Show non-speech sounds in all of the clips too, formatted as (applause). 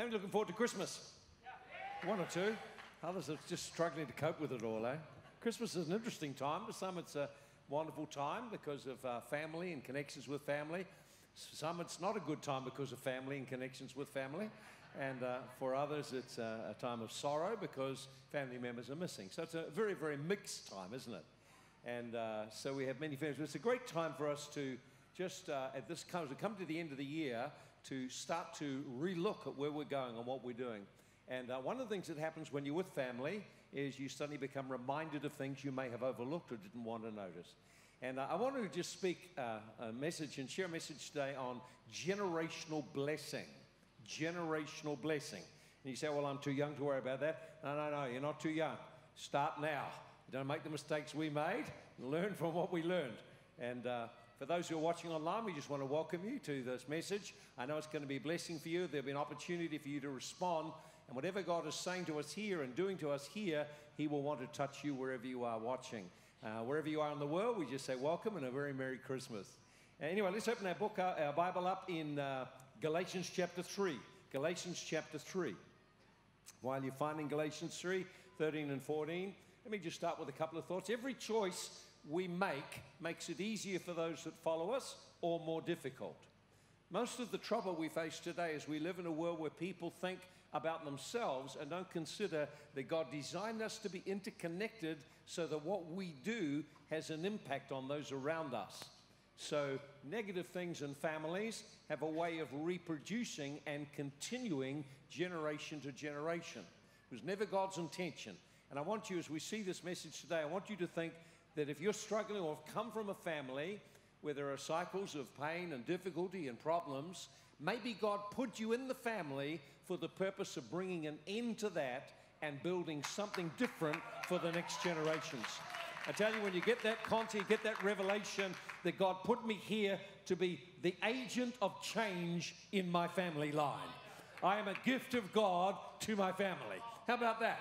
How many looking forward to Christmas? One or two. Others are just struggling to cope with it all, eh? Christmas is an interesting time. For some, it's a wonderful time because of uh, family and connections with family. For some, it's not a good time because of family and connections with family. And uh, for others, it's a, a time of sorrow because family members are missing. So it's a very, very mixed time, isn't it? And uh, so we have many families. It's a great time for us to just, uh, at this time, as we come to the end of the year, to start to relook at where we're going and what we're doing. And uh, one of the things that happens when you're with family is you suddenly become reminded of things you may have overlooked or didn't want to notice. And uh, I want to just speak uh, a message and share a message today on generational blessing. Generational blessing. And you say, well, I'm too young to worry about that. No, no, no, you're not too young. Start now. Don't make the mistakes we made. Learn from what we learned. And uh, for those who are watching online, we just want to welcome you to this message. I know it's going to be a blessing for you. There'll be an opportunity for you to respond. And whatever God is saying to us here and doing to us here, He will want to touch you wherever you are watching. Uh, wherever you are in the world, we just say welcome and a very Merry Christmas. Anyway, let's open our book, uh, our Bible up in uh, Galatians chapter 3. Galatians chapter 3. While you're finding Galatians 3, 13 and 14, let me just start with a couple of thoughts. Every choice we make makes it easier for those that follow us or more difficult. Most of the trouble we face today is we live in a world where people think about themselves and don't consider that God designed us to be interconnected so that what we do has an impact on those around us. So, negative things in families have a way of reproducing and continuing generation to generation. It was never God's intention. And I want you, as we see this message today, I want you to think that if you're struggling or have come from a family where there are cycles of pain and difficulty and problems, maybe God put you in the family for the purpose of bringing an end to that and building something different for the next generations. I tell you, when you get that content, get that revelation that God put me here to be the agent of change in my family line. I am a gift of God to my family. How about that?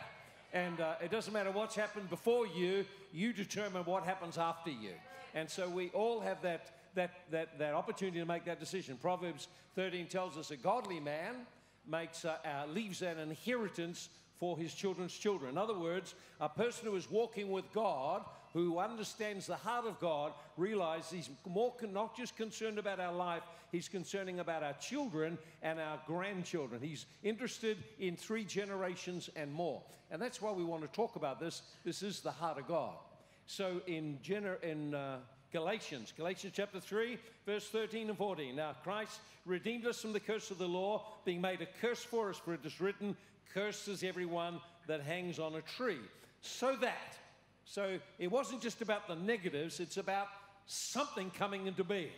And uh, it doesn't matter what's happened before you, you determine what happens after you. And so we all have that, that, that, that opportunity to make that decision. Proverbs 13 tells us a godly man makes, uh, uh, leaves an inheritance for his children's children. In other words, a person who is walking with God, who understands the heart of God, realizes he's more con- not just concerned about our life, he's concerning about our children and our grandchildren. He's interested in three generations and more. And that's why we want to talk about this. This is the heart of God. So in, gener- in uh, Galatians, Galatians chapter 3, verse 13 and 14. Now, Christ redeemed us from the curse of the law, being made a curse for us, for it is written, curses everyone that hangs on a tree. So that, so it wasn't just about the negatives, it's about something coming into being.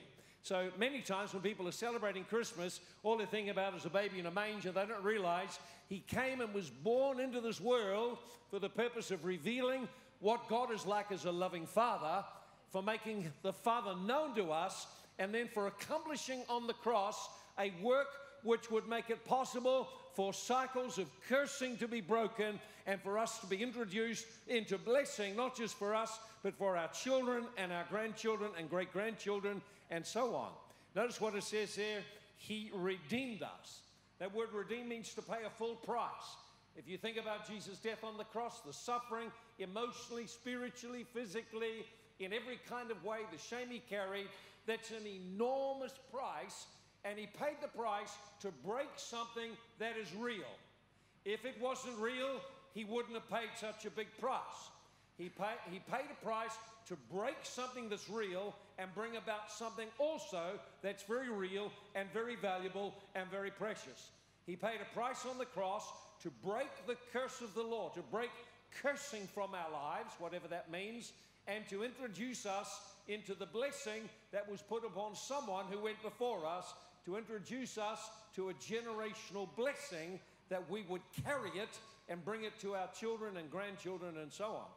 So many times when people are celebrating Christmas, all they think about is a baby in a manger. They don't realize he came and was born into this world for the purpose of revealing what God is like as a loving father, for making the Father known to us, and then for accomplishing on the cross a work which would make it possible for cycles of cursing to be broken and for us to be introduced into blessing, not just for us, but for our children and our grandchildren and great grandchildren and so on. Notice what it says here He redeemed us. That word redeem means to pay a full price. If you think about Jesus' death on the cross, the suffering, emotionally, spiritually, physically, in every kind of way, the shame he carried, that's an enormous price and he paid the price to break something that is real. If it wasn't real, he wouldn't have paid such a big price. He, pay, he paid a price to break something that's real and bring about something also that's very real and very valuable and very precious. He paid a price on the cross to break the curse of the law, to break cursing from our lives, whatever that means, and to introduce us into the blessing that was put upon someone who went before us to introduce us to a generational blessing that we would carry it and bring it to our children and grandchildren and so on.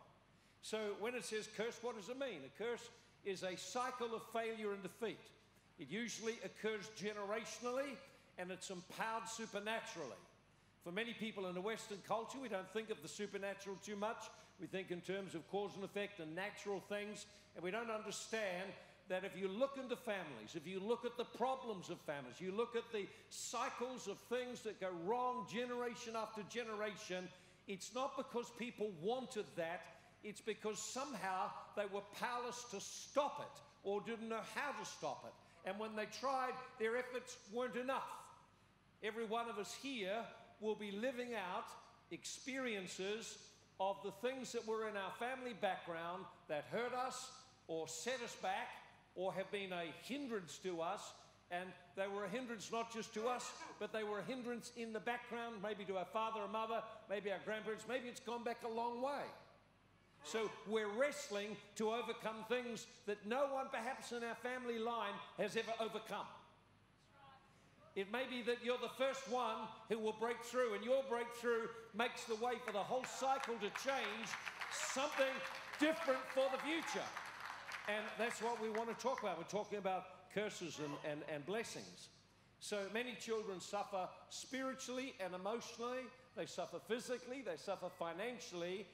So when it says curse, what does it mean? A curse is a cycle of failure and defeat. It usually occurs generationally and it's empowered supernaturally. For many people in the Western culture, we don't think of the supernatural too much. We think in terms of cause and effect and natural things, and we don't understand that if you look into families, if you look at the problems of families, you look at the cycles of things that go wrong generation after generation, it's not because people wanted that, it's because somehow they were powerless to stop it or didn't know how to stop it. And when they tried, their efforts weren't enough. Every one of us here will be living out experiences of the things that were in our family background that hurt us or set us back or have been a hindrance to us. And they were a hindrance not just to us, but they were a hindrance in the background, maybe to our father or mother, maybe our grandparents, maybe it's gone back a long way. So we're wrestling to overcome things that no one, perhaps in our family line, has ever overcome. It may be that you're the first one who will break through, and your breakthrough makes the way for the whole cycle to change something different for the future. And that's what we want to talk about. We're talking about curses and, and, and blessings. So many children suffer spiritually and emotionally, they suffer physically, they suffer financially,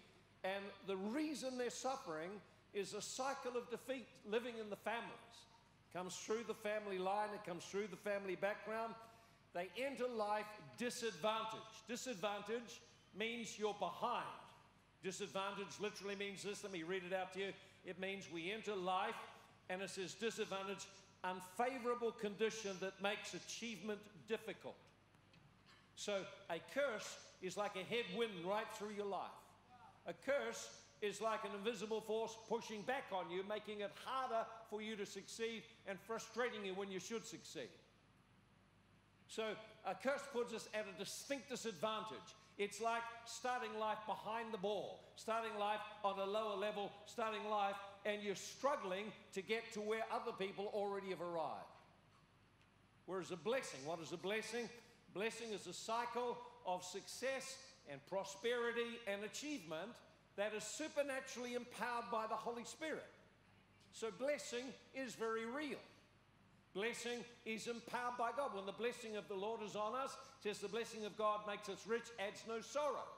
and the reason they're suffering is a cycle of defeat living in the families. It comes through the family line, it comes through the family background. They enter life disadvantaged. Disadvantage means you're behind. Disadvantage literally means this. Let me read it out to you. It means we enter life, and it's says disadvantage, unfavorable condition that makes achievement difficult. So a curse is like a headwind right through your life. A curse is like an invisible force pushing back on you, making it harder for you to succeed and frustrating you when you should succeed. So a curse puts us at a distinct disadvantage. It's like starting life behind the ball, starting life on a lower level, starting life, and you're struggling to get to where other people already have arrived. Whereas a blessing, what is a blessing? Blessing is a cycle of success and prosperity and achievement that is supernaturally empowered by the Holy Spirit. So, blessing is very real. Blessing is empowered by God. When the blessing of the Lord is on us, says the blessing of God makes us rich, adds no sorrow.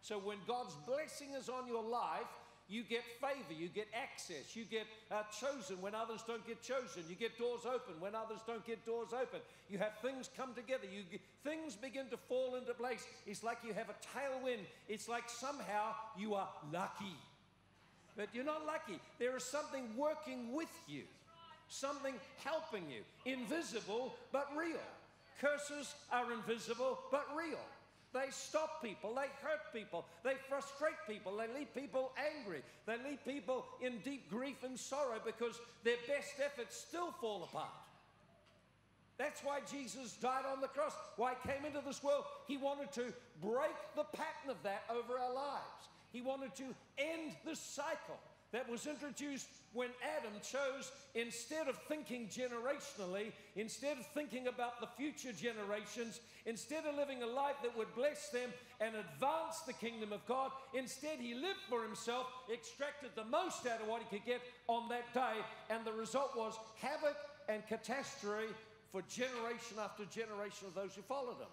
So when God's blessing is on your life, you get favor, you get access, you get uh, chosen when others don't get chosen, you get doors open when others don't get doors open. You have things come together, you things begin to fall into place. It's like you have a tailwind, it's like somehow you are lucky. But you're not lucky. There is something working with you, something helping you, invisible but real. Curses are invisible but real. They stop people, they hurt people, they frustrate people, they leave people angry, they leave people in deep grief and sorrow because their best efforts still fall apart. That's why Jesus died on the cross, why he came into this world. He wanted to break the pattern of that over our lives. He wanted to end the cycle that was introduced when Adam chose, instead of thinking generationally, instead of thinking about the future generations, instead of living a life that would bless them and advance the kingdom of God, instead he lived for himself, extracted the most out of what he could get on that day, and the result was havoc and catastrophe for generation after generation of those who followed him.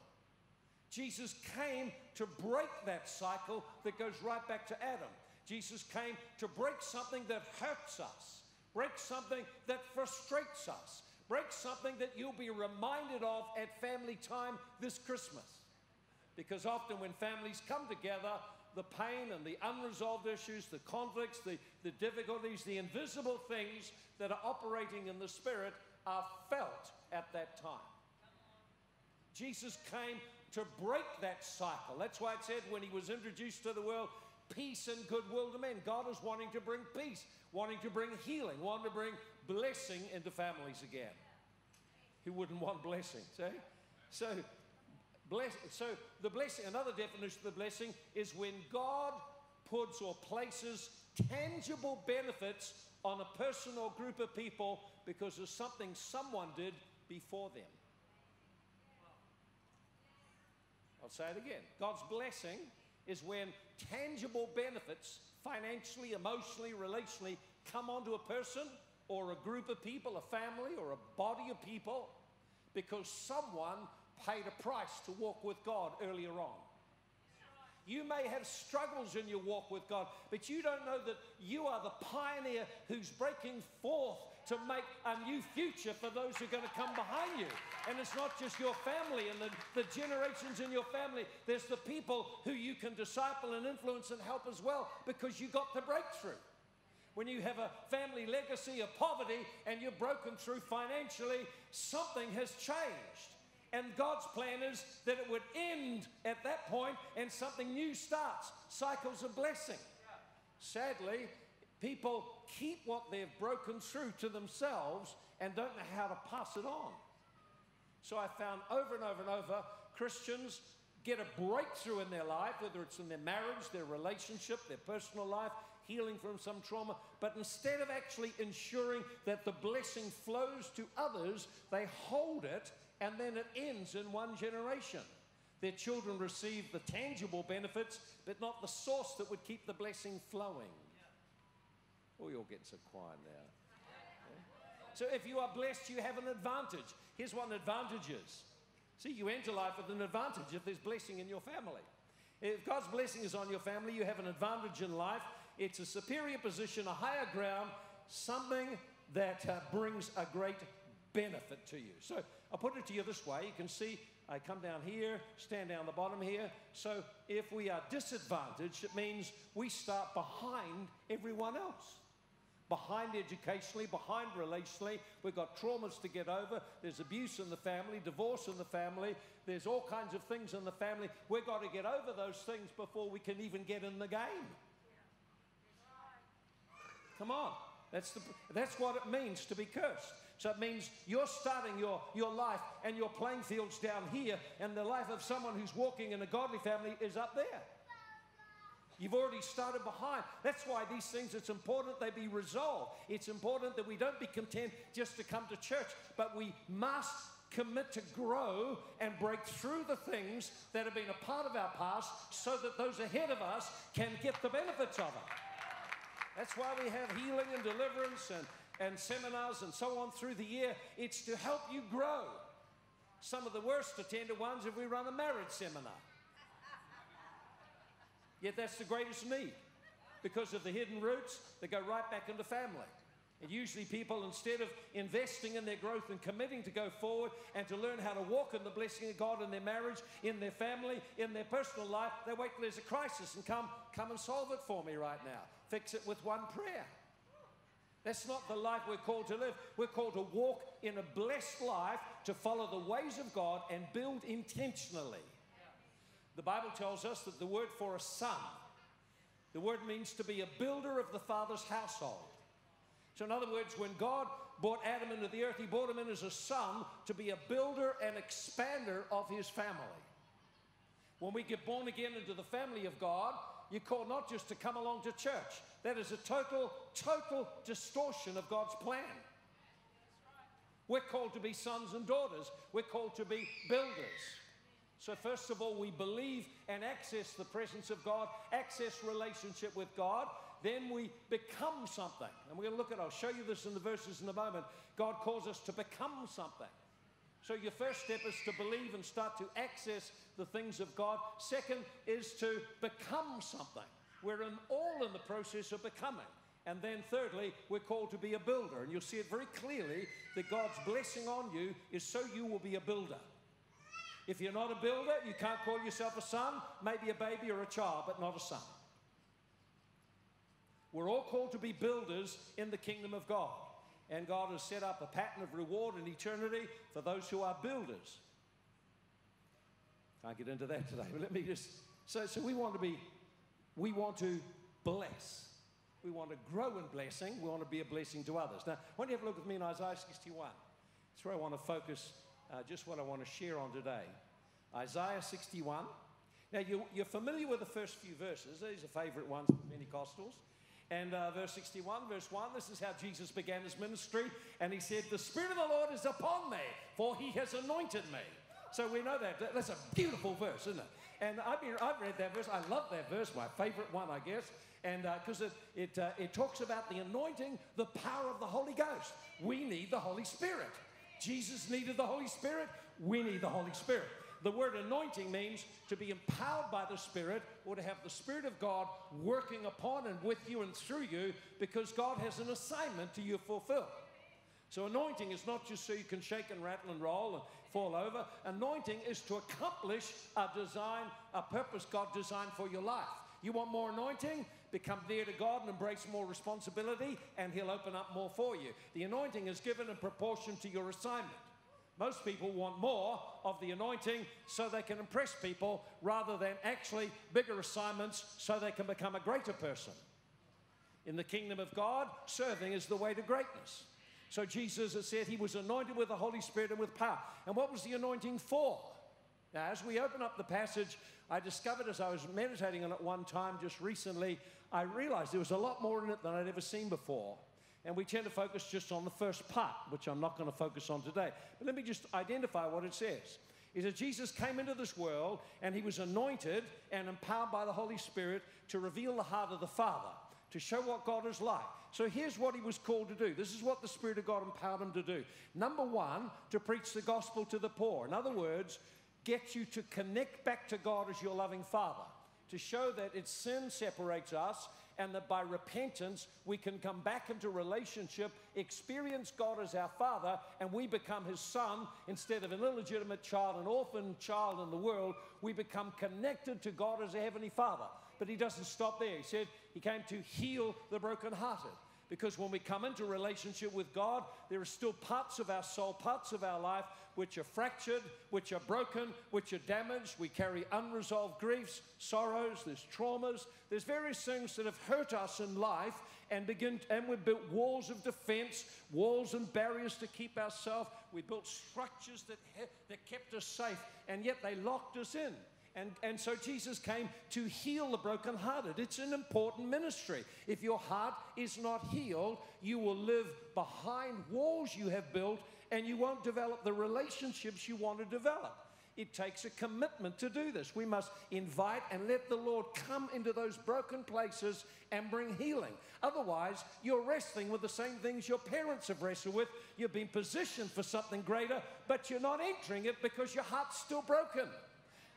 Jesus came to break that cycle that goes right back to Adam. Jesus came to break something that hurts us, break something that frustrates us, break something that you'll be reminded of at family time this Christmas. Because often when families come together, the pain and the unresolved issues, the conflicts, the, the difficulties, the invisible things that are operating in the Spirit are felt at that time. Jesus came to break that cycle. That's why it said when he was introduced to the world, peace and goodwill to men. God is wanting to bring peace, wanting to bring healing, wanting to bring blessing into families again. Who wouldn't want blessing? See? So, bless, so the blessing, another definition of the blessing is when God puts or places tangible benefits on a person or group of people because of something someone did before them. I'll say it again. God's blessing is when tangible benefits, financially, emotionally, relationally, come onto a person or a group of people, a family or a body of people, because someone paid a price to walk with God earlier on. You may have struggles in your walk with God, but you don't know that you are the pioneer who's breaking forth to make a new future for those who are going to come behind you. And it's not just your family and the, the generations in your family, there's the people who you can disciple and influence and help as well because you got the breakthrough. When you have a family legacy of poverty and you're broken through financially, something has changed. And God's plan is that it would end at that point and something new starts cycles of blessing. Sadly, people keep what they've broken through to themselves and don't know how to pass it on. So I found over and over and over Christians get a breakthrough in their life, whether it's in their marriage, their relationship, their personal life, healing from some trauma, but instead of actually ensuring that the blessing flows to others, they hold it and then it ends in one generation. Their children receive the tangible benefits, but not the source that would keep the blessing flowing. Oh, you're getting so quiet now. So if you are blessed, you have an advantage. Here's one advantage is. See, you enter life with an advantage if there's blessing in your family. If God's blessing is on your family, you have an advantage in life. It's a superior position, a higher ground, something that uh, brings a great benefit to you. So I'll put it to you this way. You can see I come down here, stand down the bottom here. So if we are disadvantaged, it means we start behind everyone else. Behind educationally, behind relationally. We've got traumas to get over. There's abuse in the family, divorce in the family. There's all kinds of things in the family. We've got to get over those things before we can even get in the game. Come on. That's, the, that's what it means to be cursed. So it means you're starting your, your life and your playing field's down here, and the life of someone who's walking in a godly family is up there. You've already started behind. That's why these things, it's important they be resolved. It's important that we don't be content just to come to church, but we must commit to grow and break through the things that have been a part of our past so that those ahead of us can get the benefits of it. That's why we have healing and deliverance and and seminars and so on through the year. It's to help you grow. Some of the worst attended ones if we run a marriage seminar. Yet that's the greatest need because of the hidden roots that go right back into family. And usually, people, instead of investing in their growth and committing to go forward and to learn how to walk in the blessing of God in their marriage, in their family, in their personal life, they wait till there's a crisis and come, come and solve it for me right now. Fix it with one prayer. That's not the life we're called to live. We're called to walk in a blessed life, to follow the ways of God and build intentionally. The Bible tells us that the word for a son, the word means to be a builder of the Father's household. So, in other words, when God brought Adam into the earth, he brought him in as a son to be a builder and expander of his family. When we get born again into the family of God, you're called not just to come along to church, that is a total, total distortion of God's plan. We're called to be sons and daughters. We're called to be builders. So, first of all, we believe and access the presence of God, access relationship with God. Then we become something. And we're going to look at, I'll show you this in the verses in a moment. God calls us to become something. So, your first step is to believe and start to access the things of God. Second is to become something. We're in, all in the process of becoming. And then, thirdly, we're called to be a builder. And you'll see it very clearly that God's blessing on you is so you will be a builder. If you're not a builder, you can't call yourself a son, maybe a baby or a child, but not a son. We're all called to be builders in the kingdom of God. And God has set up a pattern of reward in eternity for those who are builders. Can't get into that today, (laughs) but let me just. So, so we want to be we want to bless. We want to grow in blessing. We want to be a blessing to others. Now, why don't you have a look with me in Isaiah 61? That's where I want to focus uh, just what I want to share on today. Isaiah 61. Now, you, are familiar with the first few verses. These are favorite ones for Pentecostals. And uh, verse 61, verse 1, this is how Jesus began his ministry. And he said, The Spirit of the Lord is upon me, for he has anointed me. So we know that. That's a beautiful verse, isn't it? And I've, been, I've read that verse. I love that verse, my favorite one, I guess. And because uh, it, it, uh, it talks about the anointing, the power of the Holy Ghost. We need the Holy Spirit. Jesus needed the Holy Spirit. We need the Holy Spirit. The word anointing means to be empowered by the Spirit or to have the Spirit of God working upon and with you and through you because God has an assignment to you fulfill. So, anointing is not just so you can shake and rattle and roll and fall over. Anointing is to accomplish a design, a purpose God designed for your life. You want more anointing? Become dear to God and embrace more responsibility, and He'll open up more for you. The anointing is given in proportion to your assignment. Most people want more of the anointing so they can impress people rather than actually bigger assignments so they can become a greater person. In the kingdom of God, serving is the way to greatness. So Jesus has said he was anointed with the Holy Spirit and with power. And what was the anointing for? Now, as we open up the passage, I discovered as I was meditating on it one time just recently, I realized there was a lot more in it than I'd ever seen before. And we tend to focus just on the first part, which I'm not going to focus on today. But let me just identify what it says. Is that Jesus came into this world and he was anointed and empowered by the Holy Spirit to reveal the heart of the Father, to show what God is like. So here's what he was called to do. This is what the Spirit of God empowered him to do. Number one, to preach the gospel to the poor. In other words, get you to connect back to God as your loving Father, to show that it's sin separates us and that by repentance we can come back into relationship, experience God as our Father, and we become His Son instead of an illegitimate child, an orphan child in the world. We become connected to God as a Heavenly Father. But He doesn't stop there. He said He came to heal the brokenhearted. Because when we come into relationship with God, there are still parts of our soul, parts of our life which are fractured, which are broken, which are damaged. We carry unresolved griefs, sorrows, there's traumas, there's various things that have hurt us in life and begin and we built walls of defense, walls and barriers to keep ourselves. We built structures that, that kept us safe, and yet they locked us in. And, and so Jesus came to heal the brokenhearted. It's an important ministry. If your heart is not healed, you will live behind walls you have built and you won't develop the relationships you want to develop. It takes a commitment to do this. We must invite and let the Lord come into those broken places and bring healing. Otherwise, you're wrestling with the same things your parents have wrestled with. You've been positioned for something greater, but you're not entering it because your heart's still broken.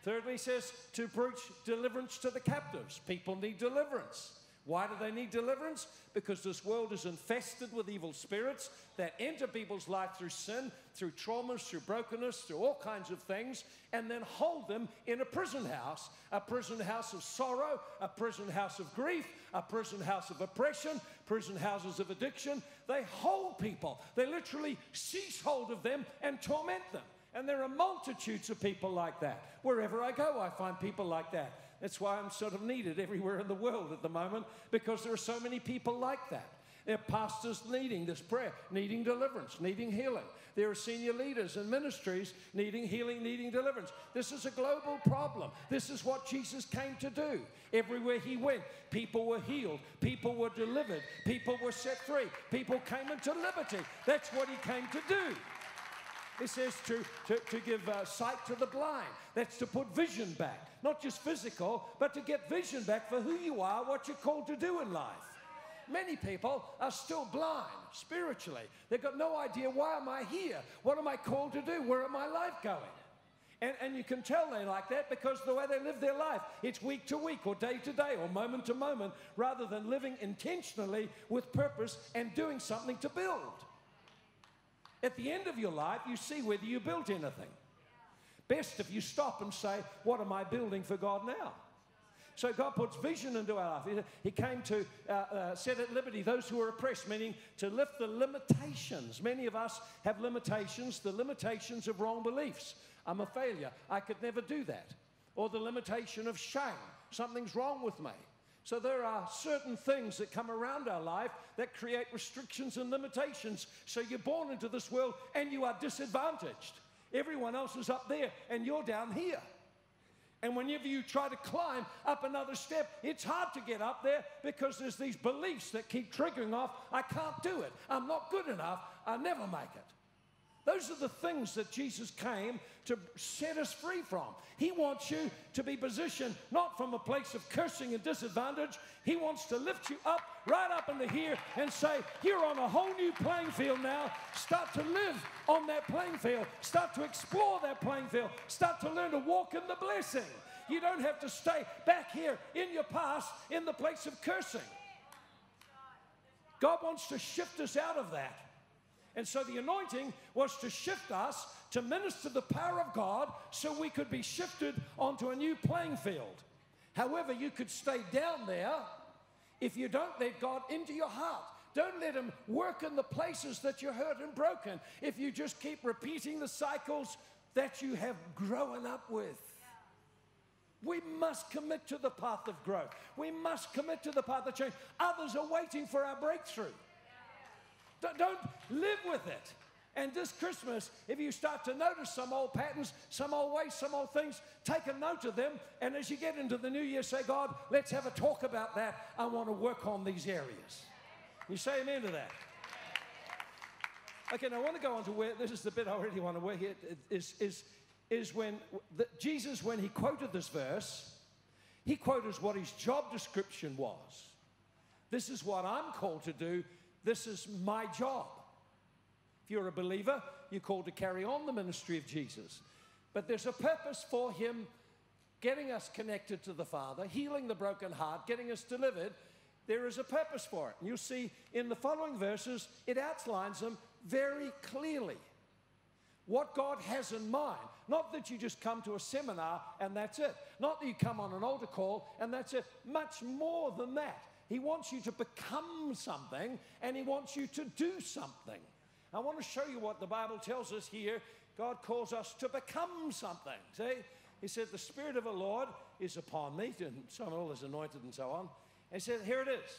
Thirdly, he says to preach deliverance to the captives. People need deliverance. Why do they need deliverance? Because this world is infested with evil spirits that enter people's life through sin, through traumas, through brokenness, through all kinds of things, and then hold them in a prison house a prison house of sorrow, a prison house of grief, a prison house of oppression, prison houses of addiction. They hold people, they literally seize hold of them and torment them. And there are multitudes of people like that. Wherever I go, I find people like that. That's why I'm sort of needed everywhere in the world at the moment because there are so many people like that. There are pastors needing this prayer, needing deliverance, needing healing. There are senior leaders and ministries needing healing, needing deliverance. This is a global problem. This is what Jesus came to do. Everywhere he went, people were healed, people were delivered, people were set free, people came into liberty. That's what he came to do. It says to, to, to give uh, sight to the blind. That's to put vision back. Not just physical, but to get vision back for who you are, what you're called to do in life. Many people are still blind spiritually. They've got no idea why am I here? What am I called to do? Where am my life going? And, and, you can tell they like that because the way they live their life, it's week to week or day to day or moment to moment rather than living intentionally with purpose and doing something to build. At the end of your life, you see whether you built anything. Best if you stop and say, What am I building for God now? So God puts vision into our life. He came to uh, uh, set at liberty those who are oppressed, meaning to lift the limitations. Many of us have limitations, the limitations of wrong beliefs. I'm a failure. I could never do that. Or the limitation of shame. Something's wrong with me. So there are certain things that come around our life that create restrictions and limitations. So you're born into this world and you are disadvantaged. Everyone else is up there and you're down here. And whenever you try to climb up another step, it's hard to get up there because there's these beliefs that keep triggering off. I can't do it. I'm not good enough. I'll never make it. Those are the things that Jesus came to set us free from. He wants you to be positioned not from a place of cursing and disadvantage. He wants to lift you up, right up into here, and say, You're on a whole new playing field now. Start to live on that playing field. Start to explore that playing field. Start to learn to walk in the blessing. You don't have to stay back here in your past in the place of cursing. God wants to shift us out of that And so the anointing was to shift us to minister the power of God so we could be shifted onto a new playing field. However, you could stay down there if you don't let God into your heart. Don't let Him work in the places that you're hurt and broken. If you just keep repeating the cycles that you have grown up with. We must commit to the path of growth. We must commit to the path of change. Others are waiting for our breakthrough. Don't live with it. And this Christmas, if you start to notice some old patterns, some old ways, some old things, take a note of them. And as you get into the new year, say, God, let's have a talk about that. I want to work on these areas. You say amen to that. Okay, now I want to go on to where this is the bit I really want to work here is, is, is when the, Jesus, when he quoted this verse, he quoted what his job description was. This is what I'm called to do. This is my job. If you're a believer, you're called to carry on the ministry of Jesus. But there's a purpose for him getting us connected to the Father, healing the broken heart, getting us delivered. There is a purpose for it. And you'll see in the following verses, it outlines them very clearly. What God has in mind. Not that you just come to a seminar and that's it. Not that you come on an altar call and that's it. Much more than that. He wants you to become something and He wants you to do something. I want to show you what the Bible tells us here. God calls us to become something. See? He said, The Spirit of the Lord is upon me, and Samuel is anointed and so on. And he said, Here it is.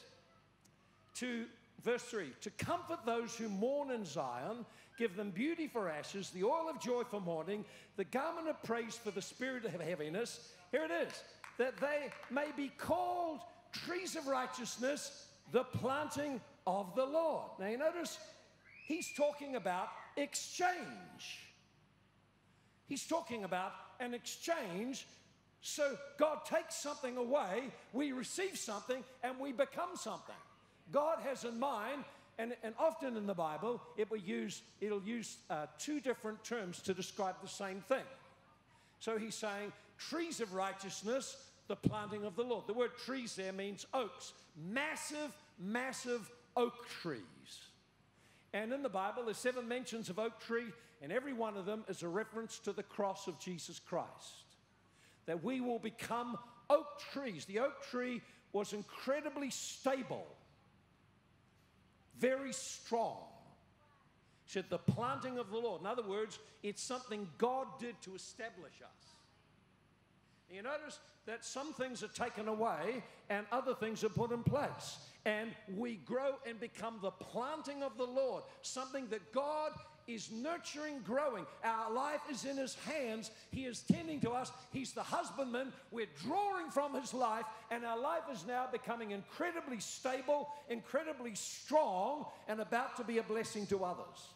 To verse 3 to comfort those who mourn in Zion, give them beauty for ashes, the oil of joy for mourning, the garment of praise for the spirit of heaviness. Here it is. That they may be called trees of righteousness, the planting of the Lord. Now you notice He's talking about exchange. He's talking about an exchange. So God takes something away, we receive something, and we become something. God has in mind, and, and often in the Bible, it will use, it'll use uh, two different terms to describe the same thing. So he's saying, trees of righteousness, the planting of the Lord. The word trees there means oaks, massive, massive oak trees. And in the Bible, there's seven mentions of oak tree, and every one of them is a reference to the cross of Jesus Christ. That we will become oak trees. The oak tree was incredibly stable, very strong. Said, the planting of the Lord. In other words, it's something God did to establish us. You notice that some things are taken away and other things are put in place and we grow and become the planting of the Lord, something that God is nurturing, growing. Our life is in His hands. He is tending to us. He's the husbandman. We're drawing from His life, and our life is now becoming incredibly stable, incredibly strong, and about to be a blessing to others.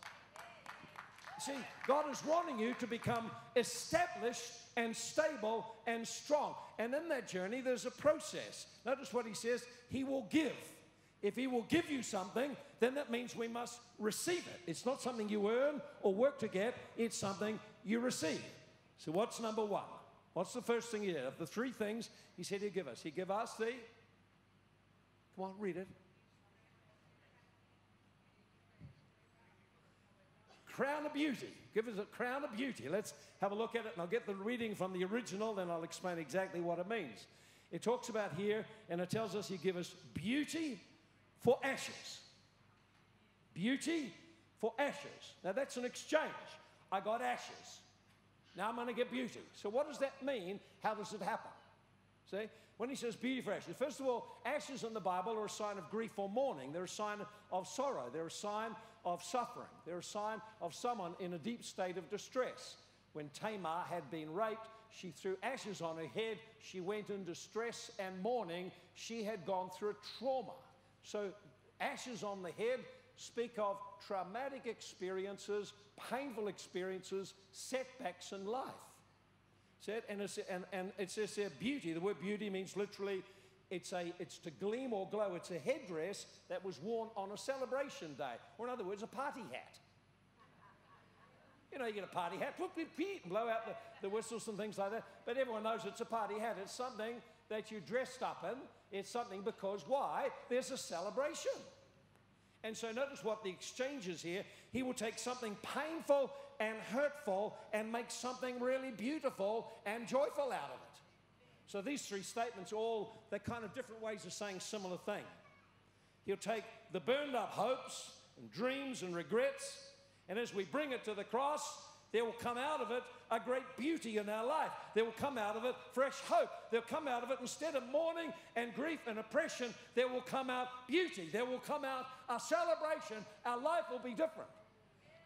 See, God is wanting you to become established and stable and strong. And in that journey, there's a process. Notice what He says He will give. If He will give you something, then that means we must receive it. It's not something you earn or work to get, it's something you receive. So, what's number one? What's the first thing He did? Of the three things He said He'd give us, He give us the. Come on, read it. Crown of beauty. Give us a crown of beauty. Let's have a look at it, and I'll get the reading from the original, then I'll explain exactly what it means. It talks about here, and it tells us He give us beauty for ashes. Beauty for ashes. Now that's an exchange. I got ashes. Now I'm going to get beauty. So what does that mean? How does it happen? See? When he says beauty for ashes, first of all, ashes in the Bible are a sign of grief or mourning. They're a sign of sorrow. They're a sign of suffering. They're a sign of someone in a deep state of distress. When Tamar had been raped, she threw ashes on her head. She went in distress and mourning. She had gone through a trauma. So, ashes on the head speak of traumatic experiences, painful experiences, setbacks in life. And, and, and it says there beauty. The word beauty means literally it's, a, it's to gleam or glow. It's a headdress that was worn on a celebration day, or in other words, a party hat. You know, you get a party hat, whoop, whoop, and blow out the, the whistles and things like that. But everyone knows it's a party hat. It's something that you dressed up in. It's something because why? There's a celebration. And so notice what the exchange is here. He will take something painful and hurtful and make something really beautiful and joyful out of it. So these three statements all, they're kind of different ways of saying similar thing. He'll take the burned up hopes and dreams and regrets, and as we bring it to the cross, there will come out of it a great beauty in our life. There will come out of it fresh hope. There'll come out of it, instead of mourning and grief and oppression, there will come out beauty. There will come out a celebration. Our life will be different.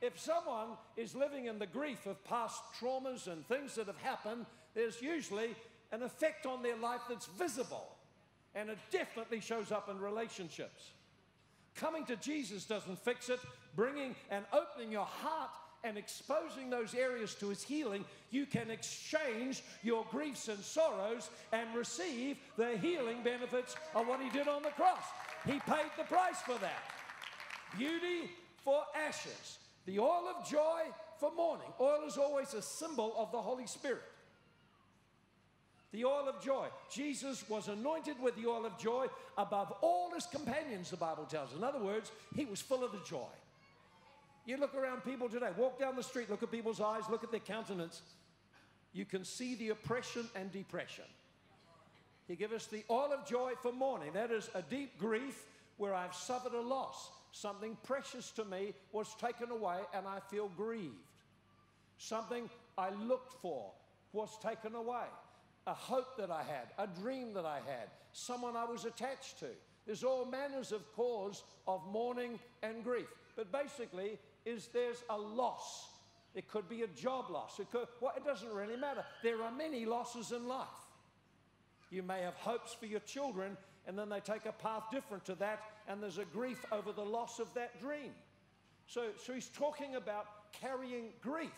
If someone is living in the grief of past traumas and things that have happened, there's usually an effect on their life that's visible. And it definitely shows up in relationships. Coming to Jesus doesn't fix it. Bringing and opening your heart and exposing those areas to his healing, you can exchange your griefs and sorrows and receive the healing benefits of what he did on the cross. He paid the price for that. Beauty for ashes, the oil of joy for mourning. Oil is always a symbol of the Holy Spirit. The oil of joy. Jesus was anointed with the oil of joy above all his companions, the Bible tells. In other words, he was full of the joy. You look around people today, walk down the street, look at people's eyes, look at their countenance. You can see the oppression and depression. He gave us the oil of joy for mourning. That is a deep grief where I've suffered a loss. Something precious to me was taken away and I feel grieved. Something I looked for was taken away. A hope that I had, a dream that I had, someone I was attached to. There's all manners of cause of mourning and grief. But basically, is there's a loss. It could be a job loss. It, could, well, it doesn't really matter. There are many losses in life. You may have hopes for your children, and then they take a path different to that, and there's a grief over the loss of that dream. So, so he's talking about carrying grief.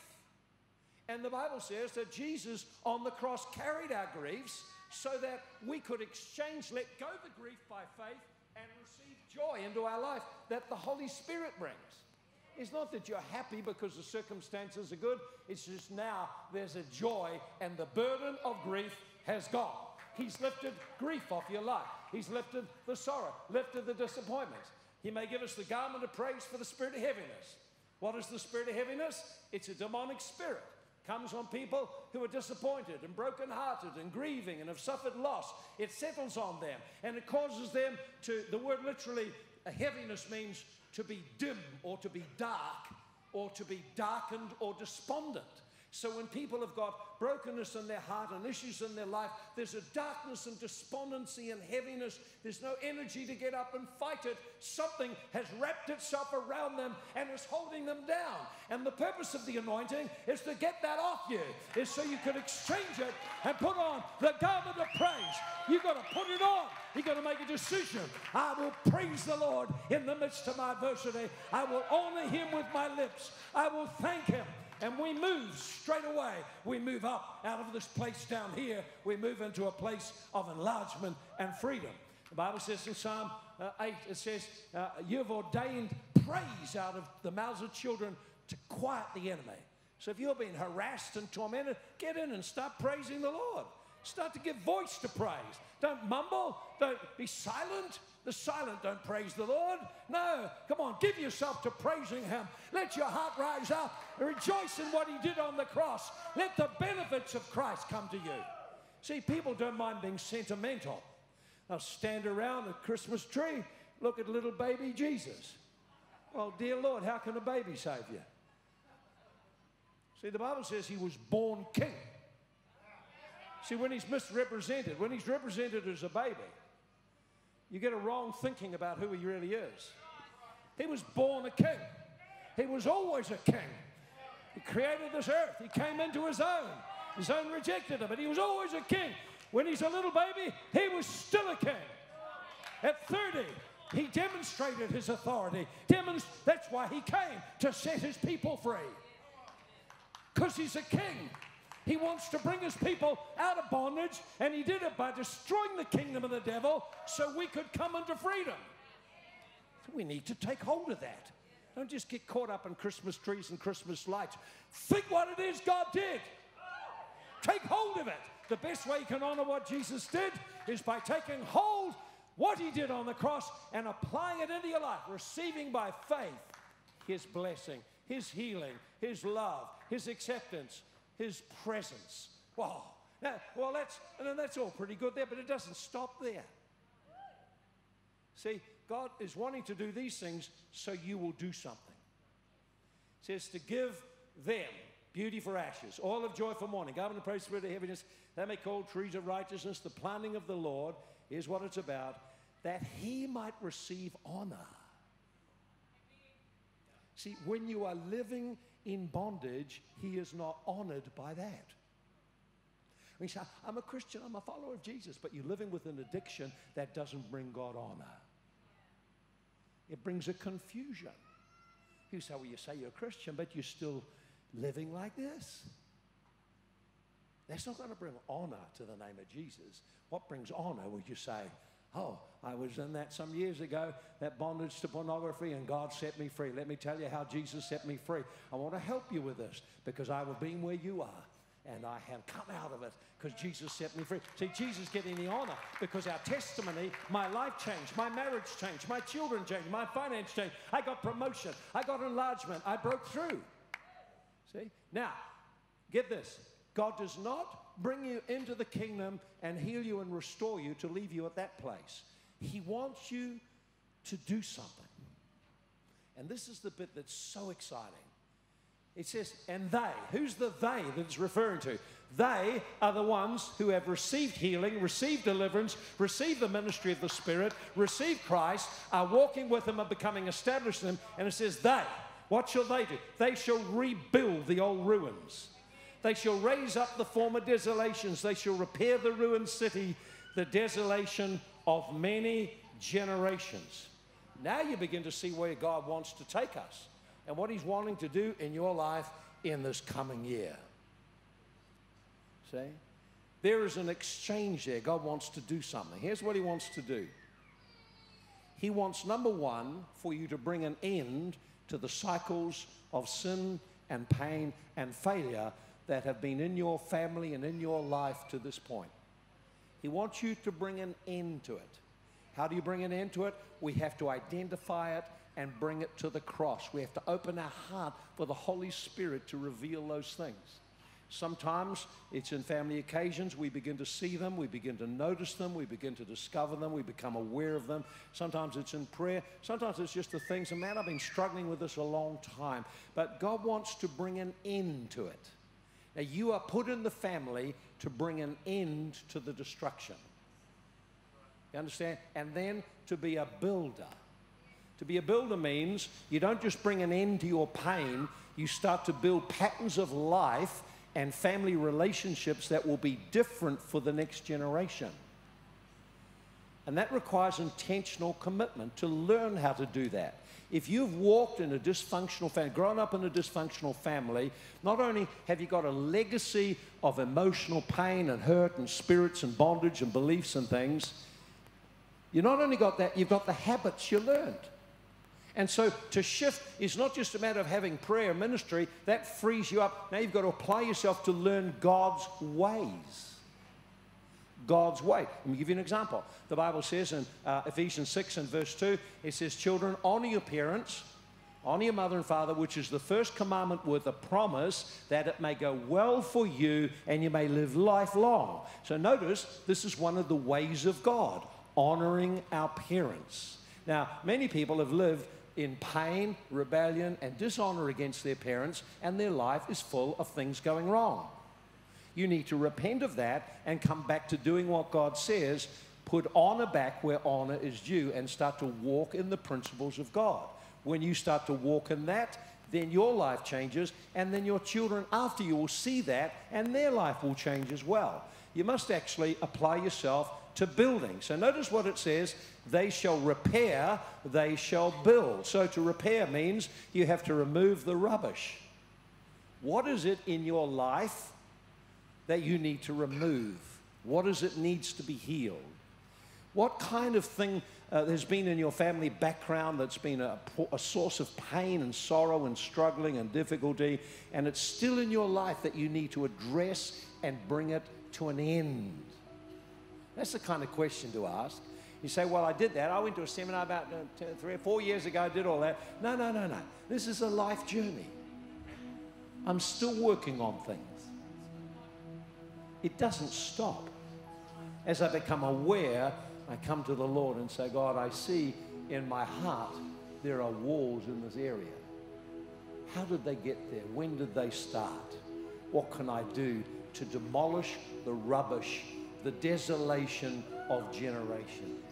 And the Bible says that Jesus on the cross carried our griefs so that we could exchange, let go the grief by faith, and receive joy into our life that the Holy Spirit brings. It's not that you're happy because the circumstances are good. It's just now there's a joy and the burden of grief has gone. He's lifted grief off your life. He's lifted the sorrow, lifted the disappointments. He may give us the garment of praise for the spirit of heaviness. What is the spirit of heaviness? It's a demonic spirit. Comes on people who are disappointed and brokenhearted and grieving and have suffered loss. It settles on them and it causes them to, the word literally, heaviness means to be dim or to be dark or to be darkened or despondent. So when people have got brokenness in their heart and issues in their life, there's a darkness and despondency and heaviness. There's no energy to get up and fight it. Something has wrapped itself around them and is holding them down. And the purpose of the anointing is to get that off you, is so you can exchange it and put on the garment of praise. You've got to put it on. You've got to make a decision. I will praise the Lord in the midst of my adversity. I will honor him with my lips. I will thank him and we move straight away. We move up out of this place down here. We move into a place of enlargement and freedom. The Bible says in Psalm uh, 8, it says, uh, You've ordained praise out of the mouths of children to quiet the enemy. So if you're being harassed and tormented, get in and start praising the Lord. Start to give voice to praise. Don't mumble. Don't be silent. The silent don't praise the Lord. No, come on, give yourself to praising Him. Let your heart rise up. Rejoice in what He did on the cross. Let the benefits of Christ come to you. See, people don't mind being sentimental. They'll stand around a Christmas tree, look at little baby Jesus. Well, dear Lord, how can a baby save you? See, the Bible says he was born king. See, when he's misrepresented, when he's represented as a baby, you get a wrong thinking about who he really is. He was born a king, he was always a king. He created this earth, he came into his own. His own rejected him, but he was always a king. When he's a little baby, he was still a king. At 30, he demonstrated his authority. Demonst- that's why he came to set his people free. Because he's a king. He wants to bring his people out of bondage, and he did it by destroying the kingdom of the devil so we could come into freedom. We need to take hold of that. Don't just get caught up in Christmas trees and Christmas lights. Think what it is God did. Take hold of it. The best way you can honor what Jesus did is by taking hold what he did on the cross and applying it into your life, receiving by faith his blessing, his healing, his love, his acceptance, his presence. Wow. Now, well, that's, and that's all pretty good there, but it doesn't stop there. See, God is wanting to do these things so you will do something. It says to give them beauty for ashes, oil of joy for mourning, garment of praise, spirit of heaviness, they may call trees of righteousness, the planting of the Lord is what it's about, that he might receive honor. See, when you are living in bondage, he is not honored by that. We say, I'm a Christian, I'm a follower of Jesus, but you're living with an addiction that doesn't bring God honor. It brings a confusion. You say, well, you say you're a Christian, but you're still living like this. That's not going to bring honor to the name of Jesus. What brings honor would you say, Oh, I was in that some years ago, that bondage to pornography, and God set me free. Let me tell you how Jesus set me free. I want to help you with this because I have been where you are and I have come out of it because Jesus set me free. See, Jesus getting the honor because our testimony, my life changed, my marriage changed, my children changed, my finance changed. I got promotion, I got enlargement, I broke through. See? Now, get this God does not bring you into the kingdom and heal you and restore you to leave you at that place. He wants you to do something. And this is the bit that's so exciting. It says, and they, who's the they that it's referring to? They are the ones who have received healing, received deliverance, received the ministry of the Spirit, received Christ, are walking with Him and becoming established in Him. And it says, they, what shall they do? They shall rebuild the old ruins. They shall raise up the former desolations. They shall repair the ruined city, the desolation of many generations. Now you begin to see where God wants to take us and what He's wanting to do in your life in this coming year. See? There is an exchange there. God wants to do something. Here's what He wants to do He wants, number one, for you to bring an end to the cycles of sin and pain and failure that have been in your family and in your life to this point. He wants you to bring an end to it. How do you bring an end to it? We have to identify it and bring it to the cross. We have to open our heart for the Holy Spirit to reveal those things. Sometimes it's in family occasions, we begin to see them, we begin to notice them, we begin to discover them, we become aware of them. Sometimes it's in prayer, sometimes it's just the things, and man, I've been struggling with this a long time. But God wants to bring an end to it. Now, you are put in the family to bring an end to the destruction. You understand? And then to be a builder. To be a builder means you don't just bring an end to your pain, you start to build patterns of life and family relationships that will be different for the next generation. And that requires intentional commitment to learn how to do that. If you've walked in a dysfunctional family, grown up in a dysfunctional family, not only have you got a legacy of emotional pain and hurt and spirits and bondage and beliefs and things, you not only got that, you've got the habits you learned. And so to shift is not just a matter of having prayer ministry, that frees you up. Now you've got to apply yourself to learn God's ways. God's way. Let me give you an example. The Bible says in uh, Ephesians 6 and verse 2, it says, Children, honor your parents, honor your mother and father, which is the first commandment with a promise that it may go well for you and you may live life long. So notice, this is one of the ways of God, honoring our parents. Now, many people have lived in pain, rebellion, and dishonor against their parents, and their life is full of things going wrong. You need to repent of that and come back to doing what God says. Put honor back where honor is due and start to walk in the principles of God. When you start to walk in that, then your life changes, and then your children after you will see that, and their life will change as well. You must actually apply yourself to building. So notice what it says they shall repair, they shall build. So to repair means you have to remove the rubbish. What is it in your life that you need to remove? What is it needs to be healed? What kind of thing uh, has been in your family background that's been a, a source of pain and sorrow and struggling and difficulty, and it's still in your life that you need to address and bring it to an end? That's the kind of question to ask. You say, Well, I did that. I went to a seminar about uh, three or four years ago, I did all that. No, no, no, no. This is a life journey. I'm still working on things. It doesn't stop. As I become aware, I come to the Lord and say, God, I see in my heart there are walls in this area. How did they get there? When did they start? What can I do to demolish the rubbish, the desolation of generations?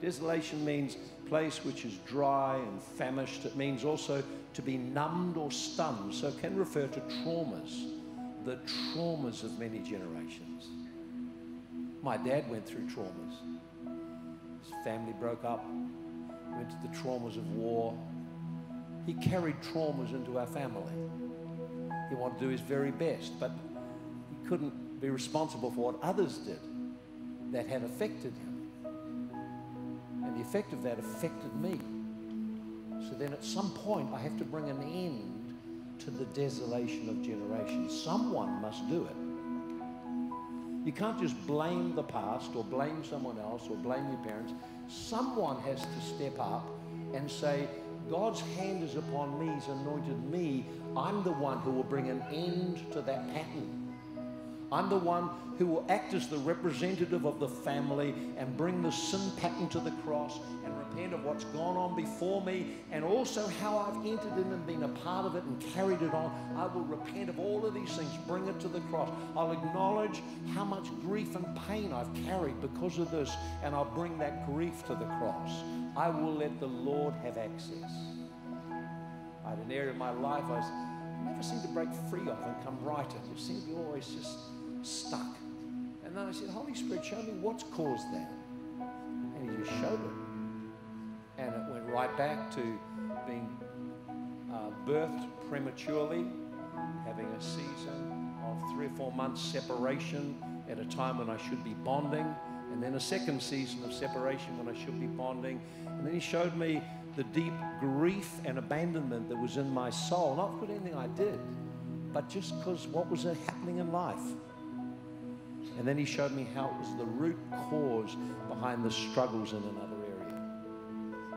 Desolation means place which is dry and famished. It means also to be numbed or stunned. So it can refer to traumas, the traumas of many generations. My dad went through traumas. His family broke up, went to the traumas of war. He carried traumas into our family. He wanted to do his very best, but he couldn't be responsible for what others did that had affected him. And the effect of that affected me. So then at some point, I have to bring an end to the desolation of generations. Someone must do it. You can't just blame the past or blame someone else or blame your parents. Someone has to step up and say, God's hand is upon me, He's anointed me. I'm the one who will bring an end to that pattern. I'm the one who will act as the representative of the family and bring the sin pattern to the cross and repent of what's gone on before me and also how I've entered in and been a part of it and carried it on. I will repent of all of these things, bring it to the cross. I'll acknowledge how much grief and pain I've carried because of this, and I'll bring that grief to the cross. I will let the Lord have access. I had an area of my life I was never seemed to break free of and come right in. It seemed to be always just stuck. And then I said, Holy Spirit, show me what's caused that. And he just showed it. Right back to being uh, birthed prematurely, having a season of three or four months separation at a time when I should be bonding, and then a second season of separation when I should be bonding. And then he showed me the deep grief and abandonment that was in my soul, not because anything I did, but just because what was happening in life. And then he showed me how it was the root cause behind the struggles in another.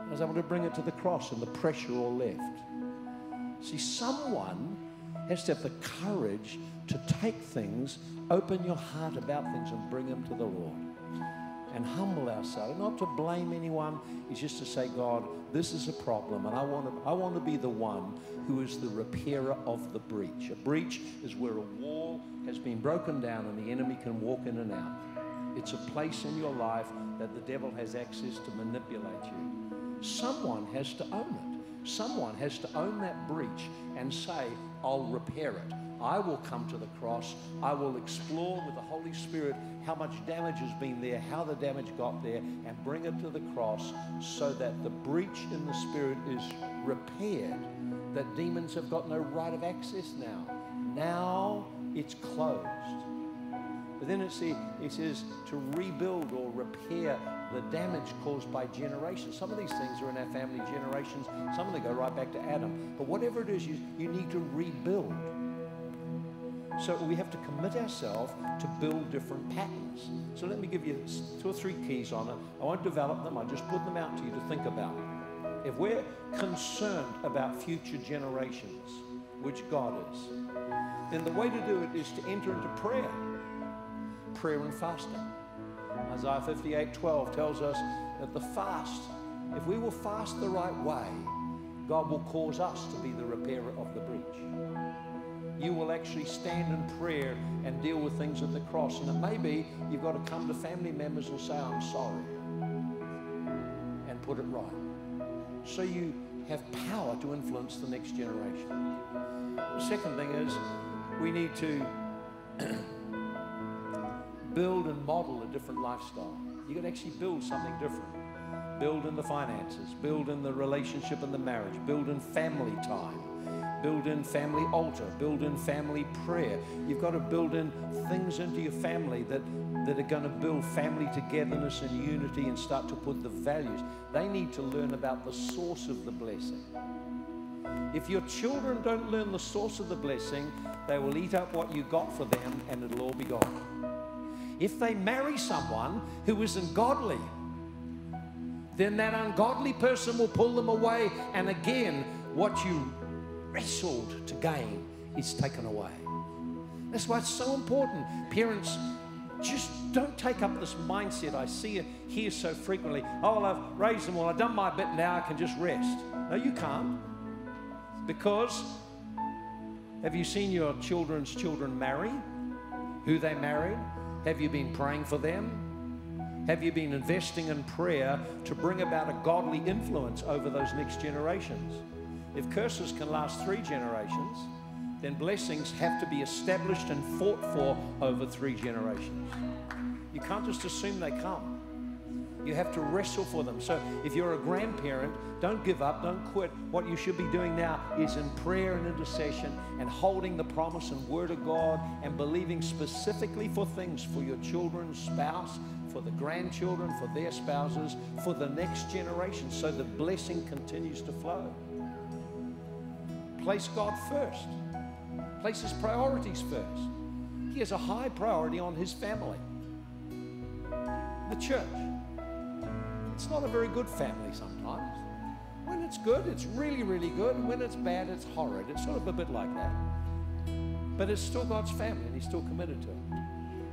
I was able to bring it to the cross and the pressure all left. See, someone has to have the courage to take things, open your heart about things, and bring them to the Lord. And humble ourselves, not to blame anyone, is just to say, God, this is a problem, and I want to, I want to be the one who is the repairer of the breach. A breach is where a wall has been broken down and the enemy can walk in and out. It's a place in your life that the devil has access to manipulate you. Someone has to own it. Someone has to own that breach and say, I'll repair it. I will come to the cross. I will explore with the Holy Spirit how much damage has been there, how the damage got there, and bring it to the cross so that the breach in the Spirit is repaired, that demons have got no right of access now. Now it's closed. But then it, says to rebuild or repair the damage caused by generations. Some of these things are in our family generations, some of them go right back to Adam. But whatever it is, you, you need to rebuild. So we have to commit ourselves to build different patterns. So let me give you two or three keys on it. I won't develop them, I'll just put them out to you to think about. If we're concerned about future generations, which God is, then the way to do it is to enter into prayer, prayer and fasting. Isaiah 58 12 tells us that the fast, if we will fast the right way, God will cause us to be the repairer of the breach. You will actually stand in prayer and deal with things at the cross. And it may be you've got to come to family members and say, I'm sorry, and put it right. So you have power to influence the next generation. The second thing is we need to (clears throat) build and model a different lifestyle. You can actually build something different. Build in the finances, build in the relationship and the marriage, build in family time, build in family altar, build in family prayer. You've got to build in things into your family that, that are going to build family togetherness and unity and start to put the values. They need to learn about the source of the blessing. If your children don't learn the source of the blessing, they will eat up what you got for them and it'll all be gone. If they marry someone who isn't godly, then that ungodly person will pull them away. And again, what you wrestled to gain is taken away. That's why it's so important. Parents, just don't take up this mindset I see it here so frequently. Oh, well, I've raised them, well, I've done my bit, now I can just rest. No, you can't. Because have you seen your children's children marry? Who they married? Have you been praying for them? Have you been investing in prayer to bring about a godly influence over those next generations? If curses can last three generations, then blessings have to be established and fought for over three generations. You can't just assume they come. You have to wrestle for them. So if you're a grandparent, don't give up, don't quit. What you should be doing now is in prayer and intercession and holding the promise and word of God and believing specifically for things for your children's spouse, for the grandchildren, for their spouses, for the next generation, so the blessing continues to flow. Place God first, place His priorities first. He has a high priority on His family, the church. It's not a very good family sometimes. When it's good, it's really, really good. When it's bad, it's horrid. It's sort of a bit like that. But it's still God's family, and He's still committed to it.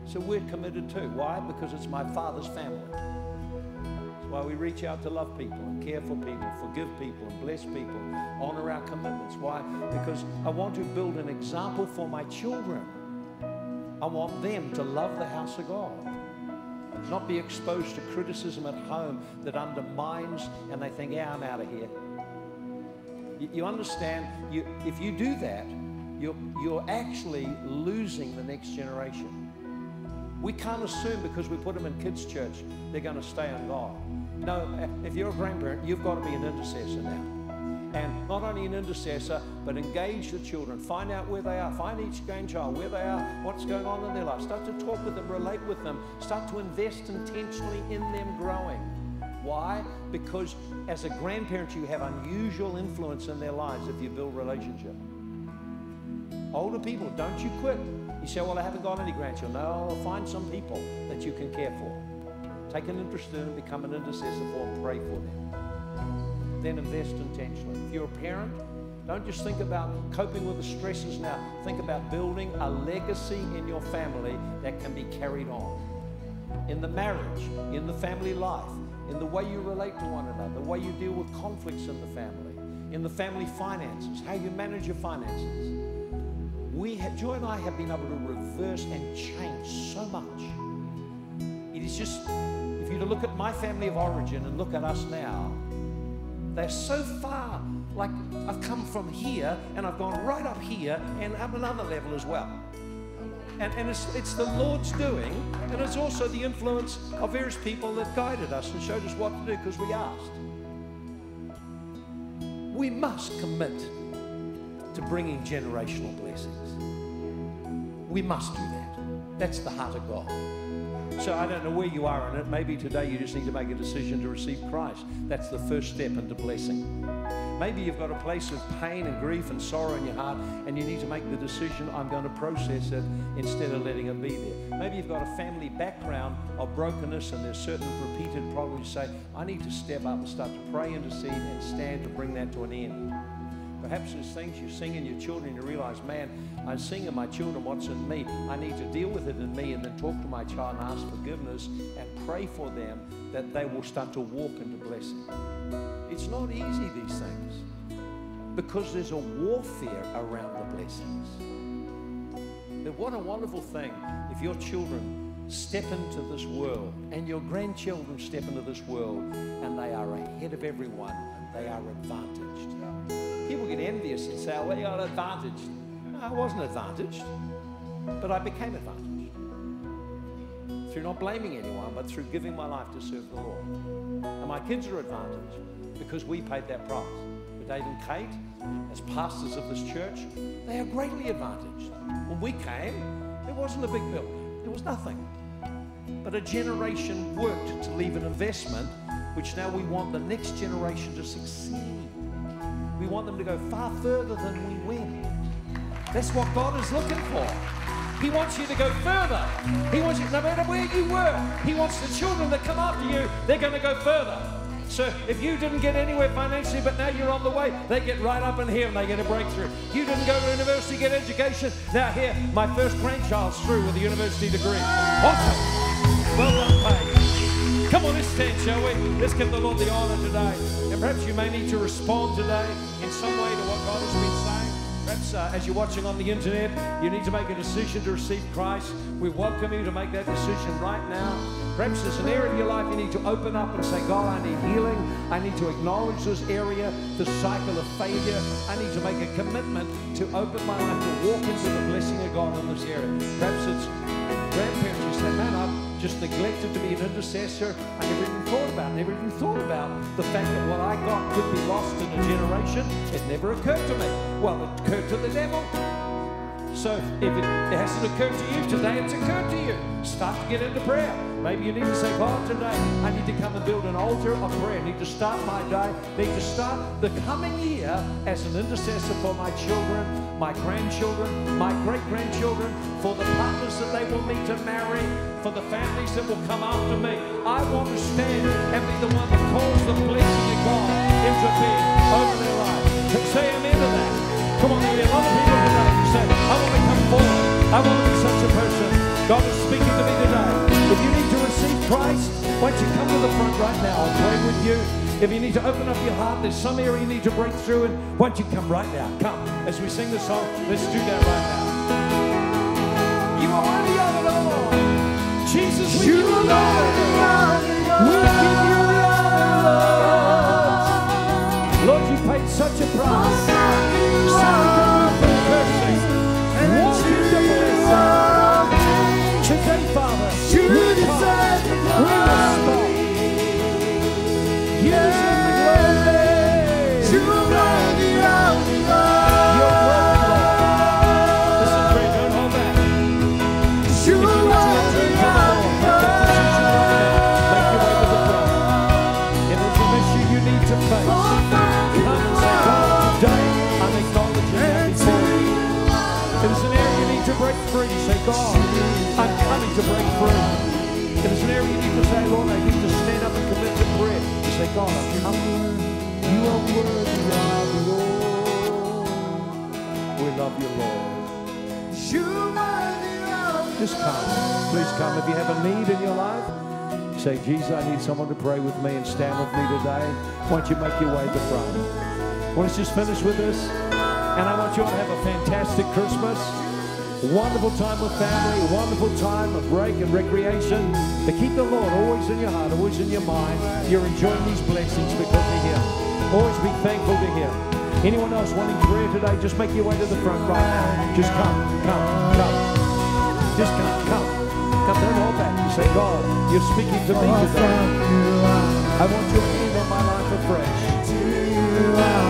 So we're committed too. Why? Because it's my Father's family. That's why we reach out to love people and care for people, forgive people and bless people, honor our commitments. Why? Because I want to build an example for my children. I want them to love the house of God not be exposed to criticism at home that undermines and they think, yeah, I'm out of here. You, you understand, you, if you do that, you're, you're actually losing the next generation. We can't assume because we put them in kids' church, they're going to stay on God. No, if you're a grandparent, you've got to be an intercessor now. And not only an intercessor, but engage the children. Find out where they are. Find each grandchild where they are, what's going on in their life. Start to talk with them, relate with them. Start to invest intentionally in them growing. Why? Because as a grandparent, you have unusual influence in their lives if you build relationship. Older people, don't you quit. You say, well, I haven't got any grandchildren. No, find some people that you can care for. Take an interest in them, become an intercessor for them, pray for them then invest intentionally. If you're a parent, don't just think about coping with the stresses now. Think about building a legacy in your family that can be carried on. In the marriage, in the family life, in the way you relate to one another, the way you deal with conflicts in the family, in the family finances, how you manage your finances. We have, Joy and I have been able to reverse and change so much. It is just, if you look at my family of origin and look at us now, they're so far. Like I've come from here and I've gone right up here and up another level as well. And, and it's, it's the Lord's doing, and it's also the influence of various people that guided us and showed us what to do because we asked. We must commit to bringing generational blessings. We must do that. That's the heart of God. So I don't know where you are in it. Maybe today you just need to make a decision to receive Christ. That's the first step into blessing. Maybe you've got a place of pain and grief and sorrow in your heart, and you need to make the decision I'm going to process it instead of letting it be there. Maybe you've got a family background of brokenness, and there's certain repeated problems. You say, I need to step up and start to pray, intercede, and stand to bring that to an end. Perhaps there's things you sing in your children, you realize, man, I'm singing my children what's in me. I need to deal with it in me and then talk to my child and ask forgiveness and pray for them that they will start to walk into blessing. It's not easy, these things, because there's a warfare around the blessings. But what a wonderful thing if your children step into this world and your grandchildren step into this world and they are ahead of everyone, they are advantaged. People get envious and say, oh, well, you're advantaged. I wasn't advantaged, but I became advantaged. Through not blaming anyone, but through giving my life to serve the Lord. And my kids are advantaged because we paid that price. But Dave and Kate, as pastors of this church, they are greatly advantaged. When we came, it wasn't a big building, it was nothing. But a generation worked to leave an investment, which now we want the next generation to succeed. We want them to go far further than we went. That's what God is looking for. He wants you to go further. He wants you, no matter where you were, He wants the children that come after you, they're going to go further. So if you didn't get anywhere financially, but now you're on the way, they get right up in here and they get a breakthrough. You didn't go to university, get education. Now here, my first grandchild's through with a university degree. Awesome. Well done. Come on, let's stand, shall we? Let's give the Lord the honor today. And perhaps you may need to respond today in some way to what God has been saying. Perhaps uh, as you're watching on the internet, you need to make a decision to receive Christ. We welcome you to make that decision right now. Perhaps there's an area of your life you need to open up and say, God, I need healing. I need to acknowledge this area, the cycle of failure. I need to make a commitment to open my life to walk into the blessing of God in this area. Perhaps it's grandparents who say, man, I've just neglected to be an intercessor. I never even thought about, never even thought about the fact that what I got could be lost in a generation. It never occurred to me. Well, it occurred to the devil. So if it, hasn't occurred to you today, it's occurred to you. Start to get into prayer. Maybe you need to say, God, today I need to come and build an altar of prayer. I need to start my day. I need to start the coming year as an intercessor for my children, my grandchildren, my great-grandchildren, for the partners that they will meet to marry, for the families that will come after me. I want to stand and be the one that calls the blessing of God into being over their life. Say amen to that. Come on, there'll be a lot of people today who say, I want to come forward. I want to be such a person. God is speaking to me today. If you need to receive Christ, why don't you come to the front right now? I'll pray with you. If you need to open up your heart, there's some area you need to break through in, why don't you come right now? Come. As we sing the song, let's do that right now. You are worthy of it. Jesus, You you. We God, You are worthy of all. We love you, Lord. You Just come. Please come. If you have a need in your life, say, Jesus, I need someone to pray with me and stand with me today. Why don't you make your way to the front? Well, let's just finish with this. And I want you all to have a fantastic Christmas. Wonderful time with family, wonderful time of break and recreation. To keep the Lord always in your heart, always in your mind. You're enjoying these blessings because of Him. Always be thankful to Him. Anyone else wanting prayer today, just make your way to the front right now. Just come, come, come. Just come, come. Come, don't hold back. You say, God, you're speaking to me today. I want your hand on my life afresh.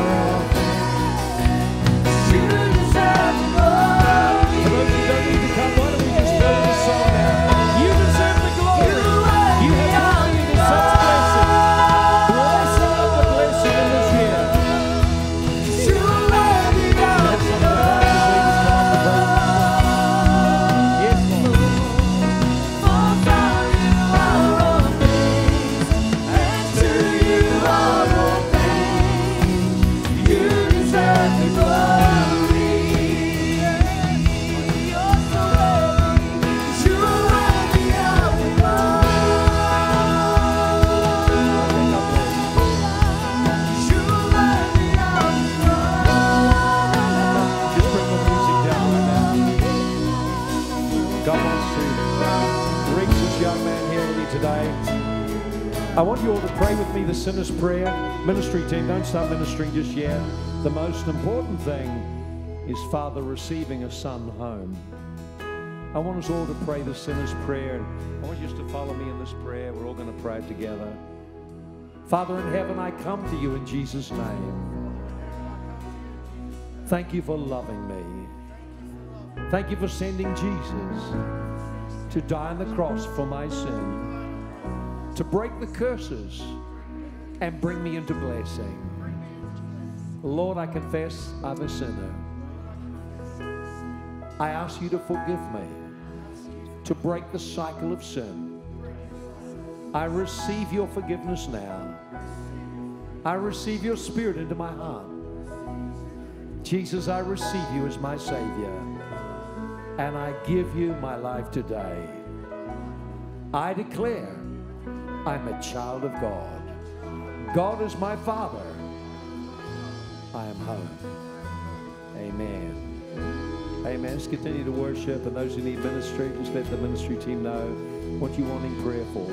The sinner's prayer. Ministry team, don't start ministering just yet. The most important thing is Father receiving a son home. I want us all to pray the sinner's prayer. I want you just to follow me in this prayer. We're all going to pray it together. Father in heaven, I come to you in Jesus' name. Thank you for loving me. Thank you for sending Jesus to die on the cross for my sin, to break the curses and bring me into blessing. Lord, I confess I'm a sinner. I ask you to forgive me, to break the cycle of sin. I receive your forgiveness now. I receive your spirit into my heart. Jesus, I receive you as my Savior. And I give you my life today. I declare I'm a child of God. God is my Father. I am home. Amen. Amen. Let's continue to worship. And those who need ministry, just let the ministry team know what you want in prayer for.